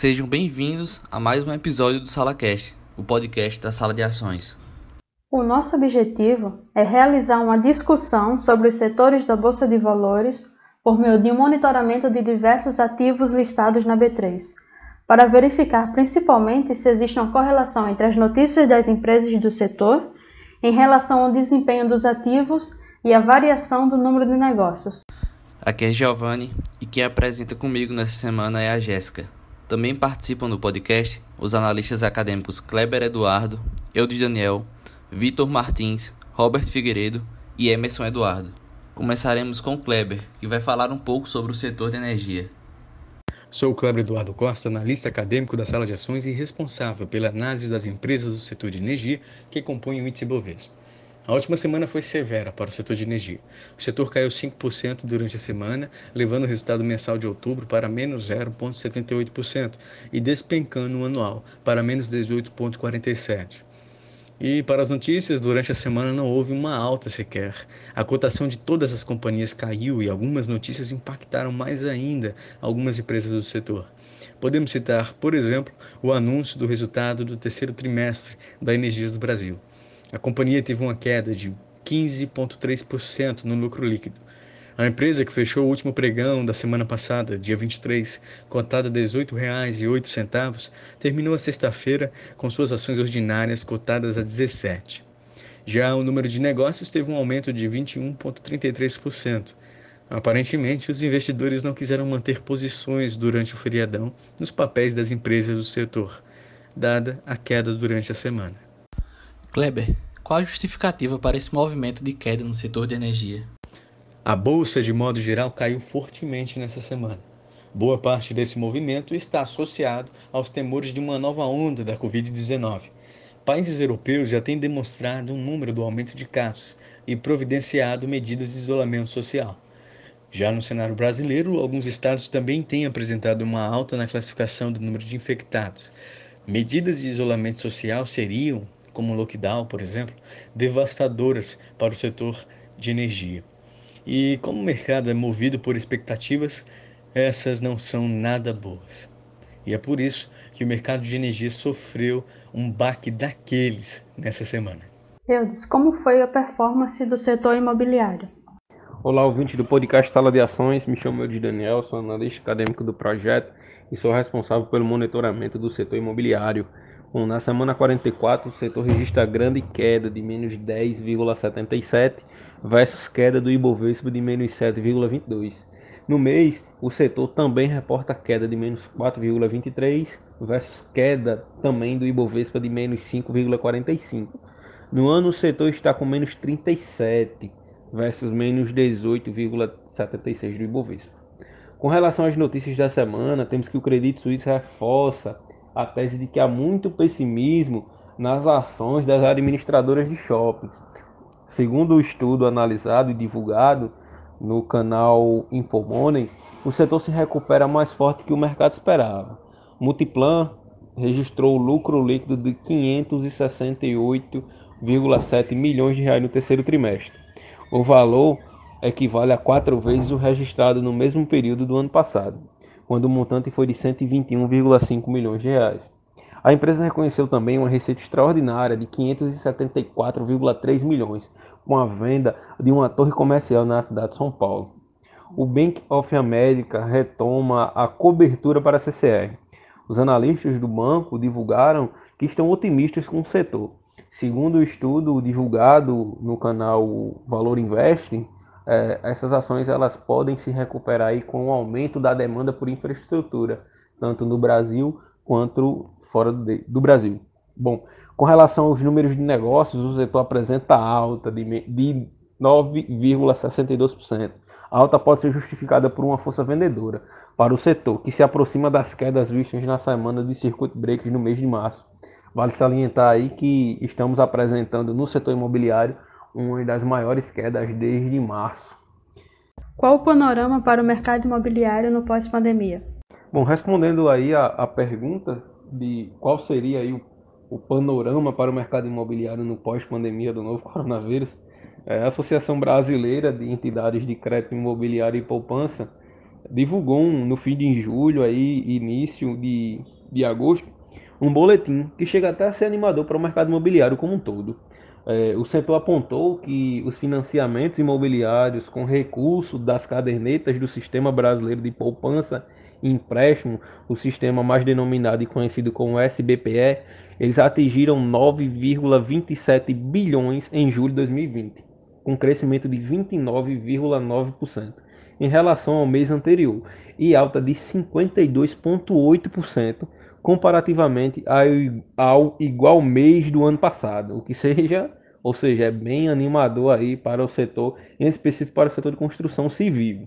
Sejam bem-vindos a mais um episódio do SalaCast, o podcast da Sala de Ações. O nosso objetivo é realizar uma discussão sobre os setores da Bolsa de Valores por meio de um monitoramento de diversos ativos listados na B3, para verificar principalmente se existe uma correlação entre as notícias das empresas do setor em relação ao desempenho dos ativos e a variação do número de negócios. Aqui é Giovanni e quem apresenta comigo nessa semana é a Jéssica. Também participam do podcast os analistas acadêmicos Kleber Eduardo, Eudes Daniel, Vitor Martins, Robert Figueiredo e Emerson Eduardo. Começaremos com Kleber, que vai falar um pouco sobre o setor de energia. Sou o Kleber Eduardo Costa, analista acadêmico da Sala de Ações e responsável pela análise das empresas do setor de energia que compõem o índice Bovespa. A última semana foi severa para o setor de energia. O setor caiu 5% durante a semana, levando o resultado mensal de outubro para menos 0,78% e despencando o anual para menos 18,47%. E para as notícias, durante a semana não houve uma alta sequer. A cotação de todas as companhias caiu e algumas notícias impactaram mais ainda algumas empresas do setor. Podemos citar, por exemplo, o anúncio do resultado do terceiro trimestre da Energias do Brasil. A companhia teve uma queda de 15,3% no lucro líquido. A empresa que fechou o último pregão da semana passada, dia 23, cotada a R$ 18,08, terminou a sexta-feira com suas ações ordinárias cotadas a 17. Já o número de negócios teve um aumento de 21,33%. Aparentemente, os investidores não quiseram manter posições durante o feriadão nos papéis das empresas do setor, dada a queda durante a semana. Kleber, qual a justificativa para esse movimento de queda no setor de energia? A bolsa, de modo geral, caiu fortemente nessa semana. Boa parte desse movimento está associado aos temores de uma nova onda da Covid-19. Países europeus já têm demonstrado um número do aumento de casos e providenciado medidas de isolamento social. Já no cenário brasileiro, alguns estados também têm apresentado uma alta na classificação do número de infectados. Medidas de isolamento social seriam, como o lockdown, por exemplo, devastadoras para o setor de energia. E como o mercado é movido por expectativas, essas não são nada boas. E é por isso que o mercado de energia sofreu um baque daqueles nessa semana. Eudes, como foi a performance do setor imobiliário? Olá, ouvinte do podcast Sala de Ações. Me chamo Eudes Daniel, sou analista acadêmico do projeto e sou responsável pelo monitoramento do setor imobiliário. Bom, na semana 44, o setor registra grande queda de menos 10,77 versus queda do Ibovespa de menos 7,22. No mês, o setor também reporta queda de menos 4,23 versus queda também do Ibovespa de menos 5,45. No ano, o setor está com menos 37 versus menos 18,76 do Ibovespa. Com relação às notícias da semana, temos que o Credito Suíço reforça a tese de que há muito pessimismo nas ações das administradoras de shoppings. Segundo o estudo analisado e divulgado no canal Infomoney, o setor se recupera mais forte que o mercado esperava. Multiplan registrou lucro líquido de 568,7 milhões de reais no terceiro trimestre. O valor equivale a quatro vezes o registrado no mesmo período do ano passado quando o montante foi de 121,5 milhões de reais. A empresa reconheceu também uma receita extraordinária de 574,3 milhões, com a venda de uma torre comercial na cidade de São Paulo. O Bank of America retoma a cobertura para a CCR. Os analistas do banco divulgaram que estão otimistas com o setor. Segundo o estudo divulgado no canal Valor Investing, é, essas ações elas podem se recuperar aí com o aumento da demanda por infraestrutura, tanto no Brasil quanto fora de, do Brasil. Bom, com relação aos números de negócios, o setor apresenta alta de, de 9,62%. A alta pode ser justificada por uma força vendedora para o setor, que se aproxima das quedas vistas na semana de circuit breaks no mês de março. Vale salientar aí que estamos apresentando no setor imobiliário uma das maiores quedas desde março. Qual o panorama para o mercado imobiliário no pós-pandemia? Bom, respondendo aí a, a, pergunta de qual seria aí o, o, panorama para o mercado imobiliário no pós-pandemia do novo coronavírus, é, a Associação Brasileira de Entidades de Crédito Imobiliário e Poupança divulgou um, no fim de julho, aí, início de, de agosto, um boletim que chega até a ser animador para o mercado imobiliário como um todo. É, o setor apontou que os financiamentos imobiliários com recurso das cadernetas do Sistema Brasileiro de Poupança e Empréstimo, o sistema mais denominado e conhecido como SBPE, eles atingiram 9,27 bilhões em julho de 2020, com crescimento de 29,9% em relação ao mês anterior e alta de 52,8% comparativamente ao igual mês do ano passado, o que seja, ou seja, é bem animador aí para o setor, em específico para o setor de construção civil.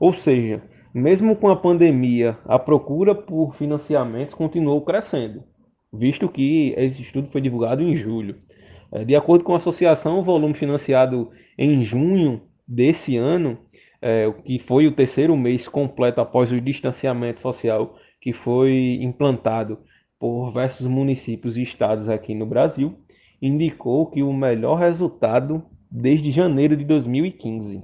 Ou seja, mesmo com a pandemia, a procura por financiamentos continuou crescendo, visto que esse estudo foi divulgado em julho. É, de acordo com a associação, o volume financiado em junho desse ano, é, que foi o terceiro mês completo após o distanciamento social que foi implantado por diversos municípios e estados aqui no Brasil, indicou que o melhor resultado desde janeiro de 2015.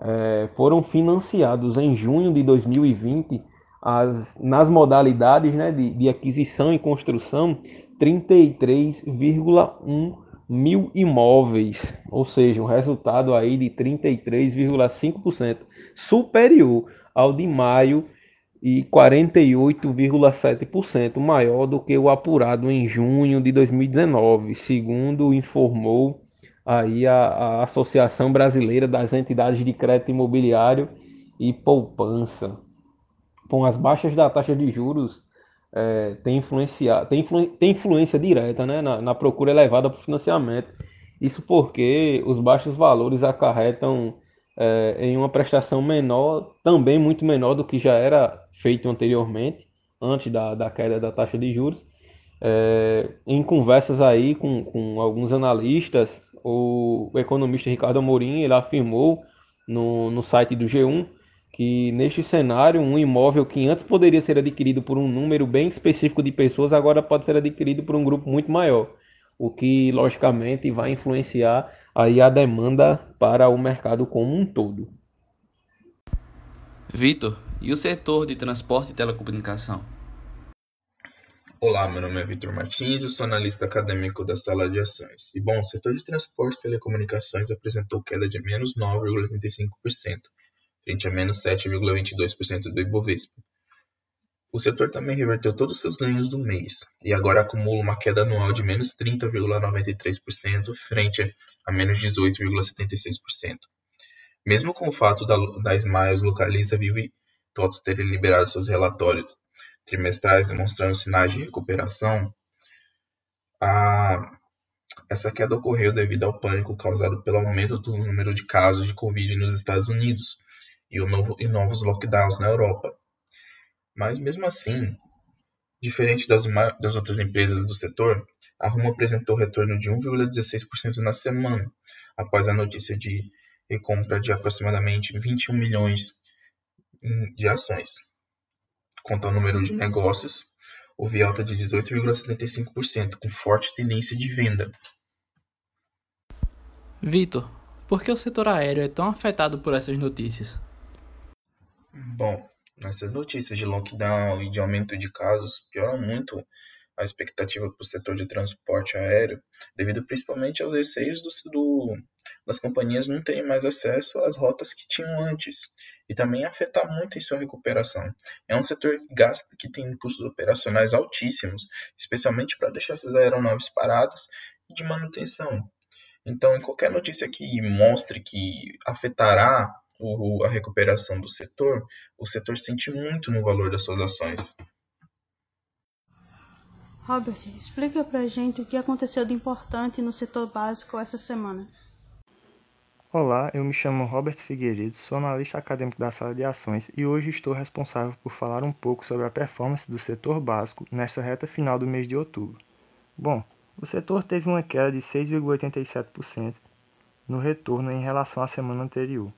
É, foram financiados em junho de 2020 as, nas modalidades né, de, de aquisição e construção 33,1 mil imóveis, ou seja, um resultado aí de 33,5% superior ao de maio e 48,7% maior do que o apurado em junho de 2019, segundo informou aí a, a Associação Brasileira das Entidades de Crédito Imobiliário e Poupança. Com as baixas da taxa de juros, é, influencia, tem, influ, tem influência direta né, na, na procura elevada por financiamento. Isso porque os baixos valores acarretam é, em uma prestação menor, também muito menor do que já era feito anteriormente, antes da, da queda da taxa de juros. É, em conversas aí com, com alguns analistas, o, economista Ricardo Amorim ele afirmou no, no site do G1 que neste cenário um imóvel que antes poderia ser adquirido por um número bem específico de pessoas agora pode ser adquirido por um grupo muito maior, o que logicamente vai influenciar aí a demanda para o mercado como um todo. Vitor, e o setor de transporte e telecomunicação? Olá, meu nome é Vitor Martins, eu sou analista acadêmico da sala de ações. E bom, o setor de transporte e telecomunicações apresentou queda de menos 9,35%, frente a menos 7,22% do Ibovespa. O setor também reverteu todos os seus ganhos do mês e agora acumula uma queda anual de menos 30,93% frente a menos 18,76%. Mesmo com o fato da, da Smiles Localiza Vivo e TOTS terem liberado seus relatórios trimestrais demonstrando sinais de recuperação, a, essa queda ocorreu devido ao pânico causado pelo aumento do número de casos de Covid nos Estados Unidos e, novo, e novos lockdowns na Europa. Mas mesmo assim, diferente das, das outras empresas do setor, a Rumo apresentou retorno de 1,16% na semana, após a notícia de e compra de aproximadamente 21 milhões de ações. Quanto ao número de negócios, houve alta de 18,75%, com forte tendência de venda. Vitor, por que o setor aéreo é tão afetado por essas notícias? Bom, essas notícias de lockdown e de aumento de casos pioram muito a expectativa para o setor de transporte aéreo, devido principalmente aos receios do, do, das companhias não terem mais acesso às rotas que tinham antes, e também afetar muito em sua recuperação. É um setor que gasta, que tem custos operacionais altíssimos, especialmente para deixar essas aeronaves paradas e de manutenção. Então, em qualquer notícia que mostre que afetará a recuperação do setor, o setor sente muito no valor das suas ações. Robert, explica pra gente o que aconteceu de importante no setor básico essa semana. Olá, eu me chamo Robert Figueiredo, sou analista acadêmico da sala de ações e hoje estou responsável por falar um pouco sobre a performance do setor básico nesta reta final do mês de outubro. Bom, o setor teve uma queda de 6,87% no retorno em relação à semana anterior.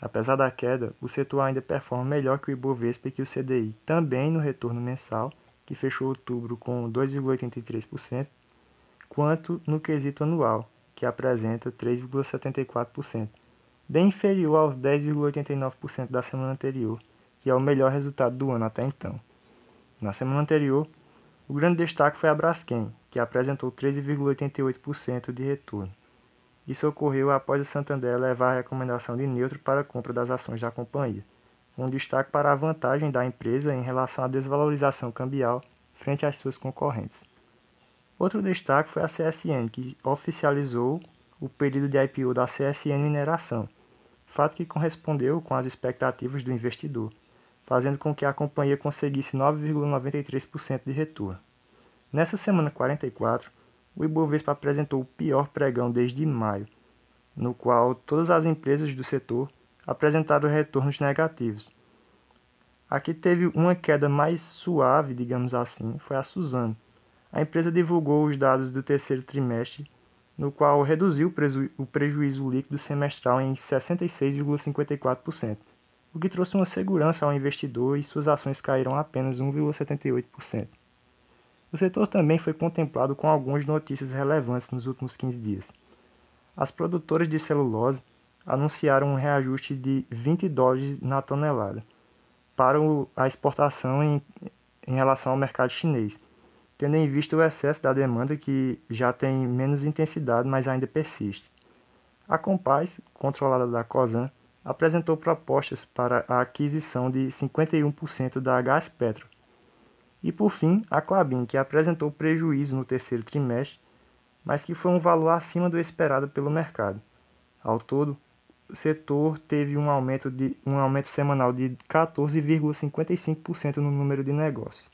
Apesar da queda, o setor ainda performa melhor que o Ibovespa e que o CDI, também no retorno mensal que fechou outubro com 2,83%, quanto no quesito anual, que apresenta 3,74%, bem inferior aos 10,89% da semana anterior, que é o melhor resultado do ano até então. Na semana anterior, o grande destaque foi a Braskem, que apresentou 13,88% de retorno. Isso ocorreu após o Santander levar a recomendação de neutro para a compra das ações da companhia, um destaque para a vantagem da empresa em relação à desvalorização cambial frente às suas concorrentes. Outro destaque foi a CSN, que oficializou o pedido de IPO da CSN Mineração, fato que correspondeu com as expectativas do investidor, fazendo com que a companhia conseguisse 9,93% de retorno. Nessa semana 44, o Ibovespa apresentou o pior pregão desde maio, no qual todas as empresas do setor apresentaram retornos negativos. A que teve uma queda mais suave, digamos assim, foi a Suzano. A empresa divulgou os dados do terceiro trimestre, no qual reduziu o prejuízo líquido semestral em 66,54%, o que trouxe uma segurança ao investidor e suas ações caíram apenas 1,78%. O setor também foi contemplado com algumas notícias relevantes nos últimos 15 dias. As produtoras de celulose anunciaram um reajuste de 20 dólares na tonelada para a exportação em, em relação ao mercado chinês, tendo em vista o excesso da demanda que já tem menos intensidade, mas ainda persiste. A Compaz, controlada da COSAN, apresentou propostas para a aquisição de 51% da Gás Petro, e por fim, a Clabin, que apresentou prejuízo no terceiro trimestre, mas que foi um valor acima do esperado pelo mercado. Ao todo, setor teve um aumento, de, um aumento semanal de 14,55% no número de negócios,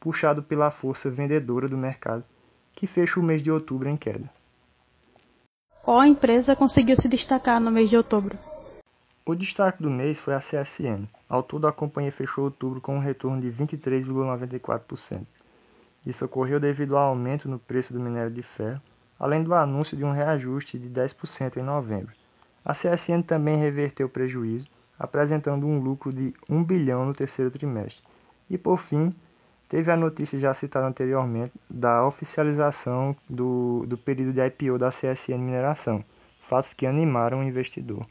puxado pela força vendedora do mercado, que fecha o mês de outubro em queda. Qual empresa conseguiu se destacar no mês de outubro? O destaque do mês foi a CSN. Ao todo, a companhia fechou outubro com um retorno de 23,94%. Isso ocorreu devido ao aumento no preço do minério de ferro, além do anúncio de um reajuste de 10% em novembro. A CSN também reverteu o prejuízo, apresentando um lucro de 1 bilhão no terceiro trimestre. E por fim, teve a notícia já citada anteriormente da oficialização do, do pedido de IPO da CSN Mineração, fatos que animaram o investidor.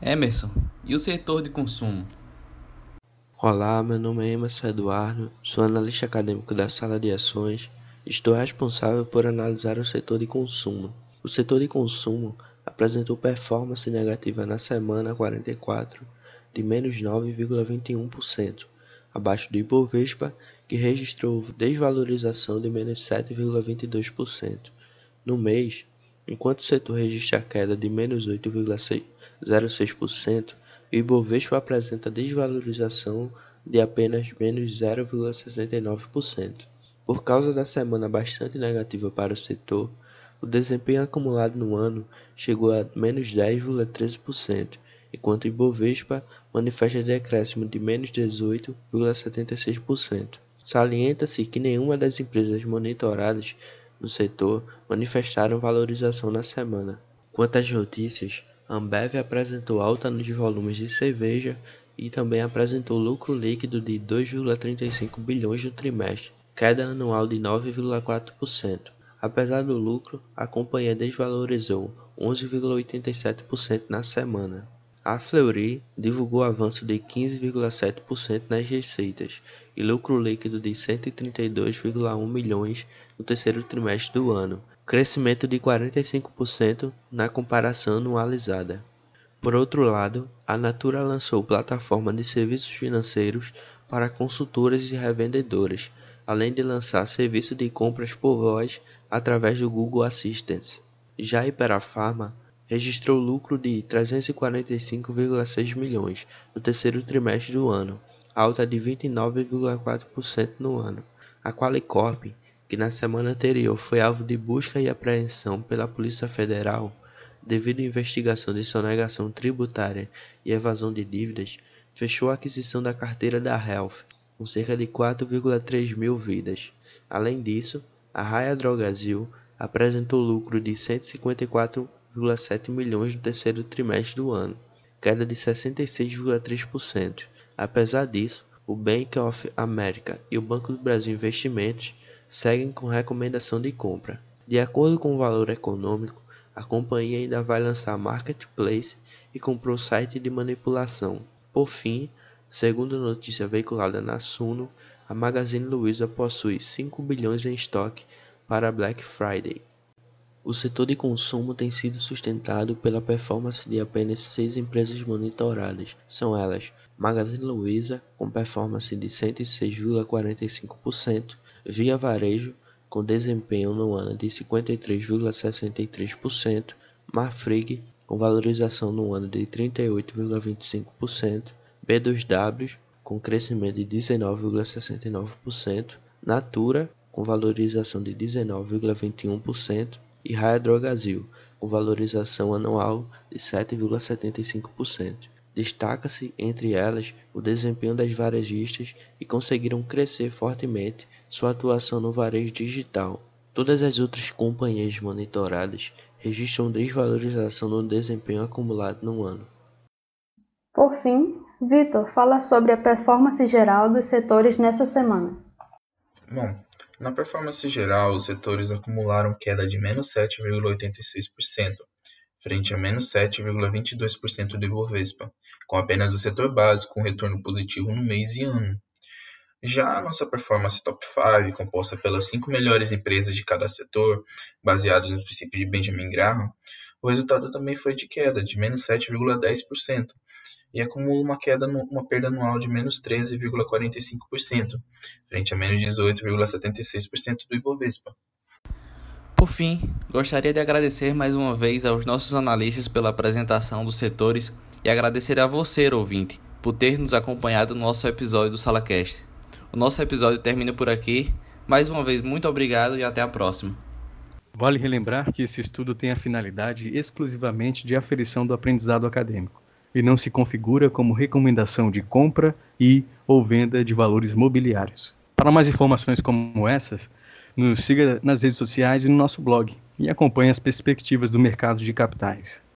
Emerson, e o setor de consumo? Olá, meu nome é Emerson Eduardo, sou analista acadêmico da sala de ações e estou responsável por analisar o setor de consumo. O setor de consumo apresentou performance negativa na semana 44 de menos 9,21%, abaixo do Ibovespa, que registrou desvalorização de menos 7,22%. No mês, enquanto o setor registra queda de menos 8,6%, 0,6%, e o Ibovespa apresenta desvalorização de apenas menos 0,69%. Por causa da semana bastante negativa para o setor, o desempenho acumulado no ano chegou a menos 10,13%, enquanto o Ibovespa manifesta decréscimo de menos 18,76%. Salienta-se que nenhuma das empresas monitoradas no setor manifestaram valorização na semana. Quanto às notícias, Ambev apresentou alta nos volumes de cerveja e também apresentou lucro líquido de 2,35 bilhões no trimestre, queda anual de 9,4%. Apesar do lucro, a companhia desvalorizou 11,87% na semana. A Fleury divulgou avanço de 15,7% nas receitas e lucro líquido de 132,1 milhões no terceiro trimestre do ano, crescimento de 45% na comparação anualizada. Por outro lado, a Natura lançou plataforma de serviços financeiros para consultoras e revendedoras, além de lançar serviço de compras por voz através do Google Assistant. Já a Iperafarma registrou lucro de 345,6 milhões no terceiro trimestre do ano, alta de 29,4% no ano. A Qualicorp que na semana anterior foi alvo de busca e apreensão pela Polícia Federal devido à investigação de sonegação tributária e evasão de dívidas, fechou a aquisição da carteira da Health, com cerca de 4,3 mil vidas. Além disso, a Raia Drogasil apresentou lucro de 154,7 milhões no terceiro trimestre do ano, queda de 66,3%. Apesar disso, o Bank of America e o Banco do Brasil Investimentos seguem com recomendação de compra. De acordo com o valor econômico, a companhia ainda vai lançar marketplace e comprou site de manipulação. Por fim, segundo notícia veiculada na Suno, a Magazine Luiza possui 5 bilhões em estoque para Black Friday. O setor de consumo tem sido sustentado pela performance de apenas seis empresas monitoradas. São elas Magazine Luiza, com performance de 106,45%, Via Varejo, com desempenho no ano de 53,63%, Marfrig, com valorização no ano de 38,25%, B2W, com crescimento de 19,69%, Natura, com valorização de 19,21%, e Raia com valorização anual de 7,75%. Destaca-se, entre elas, o desempenho das varejistas que conseguiram crescer fortemente sua atuação no varejo digital. Todas as outras companhias monitoradas registram desvalorização no desempenho acumulado no ano. Por fim, Vitor fala sobre a performance geral dos setores nessa semana. Bom, na performance geral, os setores acumularam queda de menos 7,86%, frente a menos 7,22% do Ibovespa, com apenas o setor básico com retorno positivo no mês e ano. Já a nossa performance top 5, composta pelas cinco melhores empresas de cada setor, baseados no princípio de Benjamin Graham, o resultado também foi de queda de menos 7,10%, e acumula uma queda, uma perda anual de menos 13,45%, frente a menos 18,76% do Ibovespa. Por fim, gostaria de agradecer mais uma vez aos nossos analistas pela apresentação dos setores e agradecer a você, ouvinte, por ter nos acompanhado no nosso episódio do SalaCast. O nosso episódio termina por aqui. Mais uma vez, muito obrigado e até a próxima. Vale relembrar que esse estudo tem a finalidade exclusivamente de aferição do aprendizado acadêmico e não se configura como recomendação de compra e ou venda de valores mobiliários. Para mais informações como essas, nos siga nas redes sociais e no nosso blog e acompanhe as perspectivas do mercado de capitais.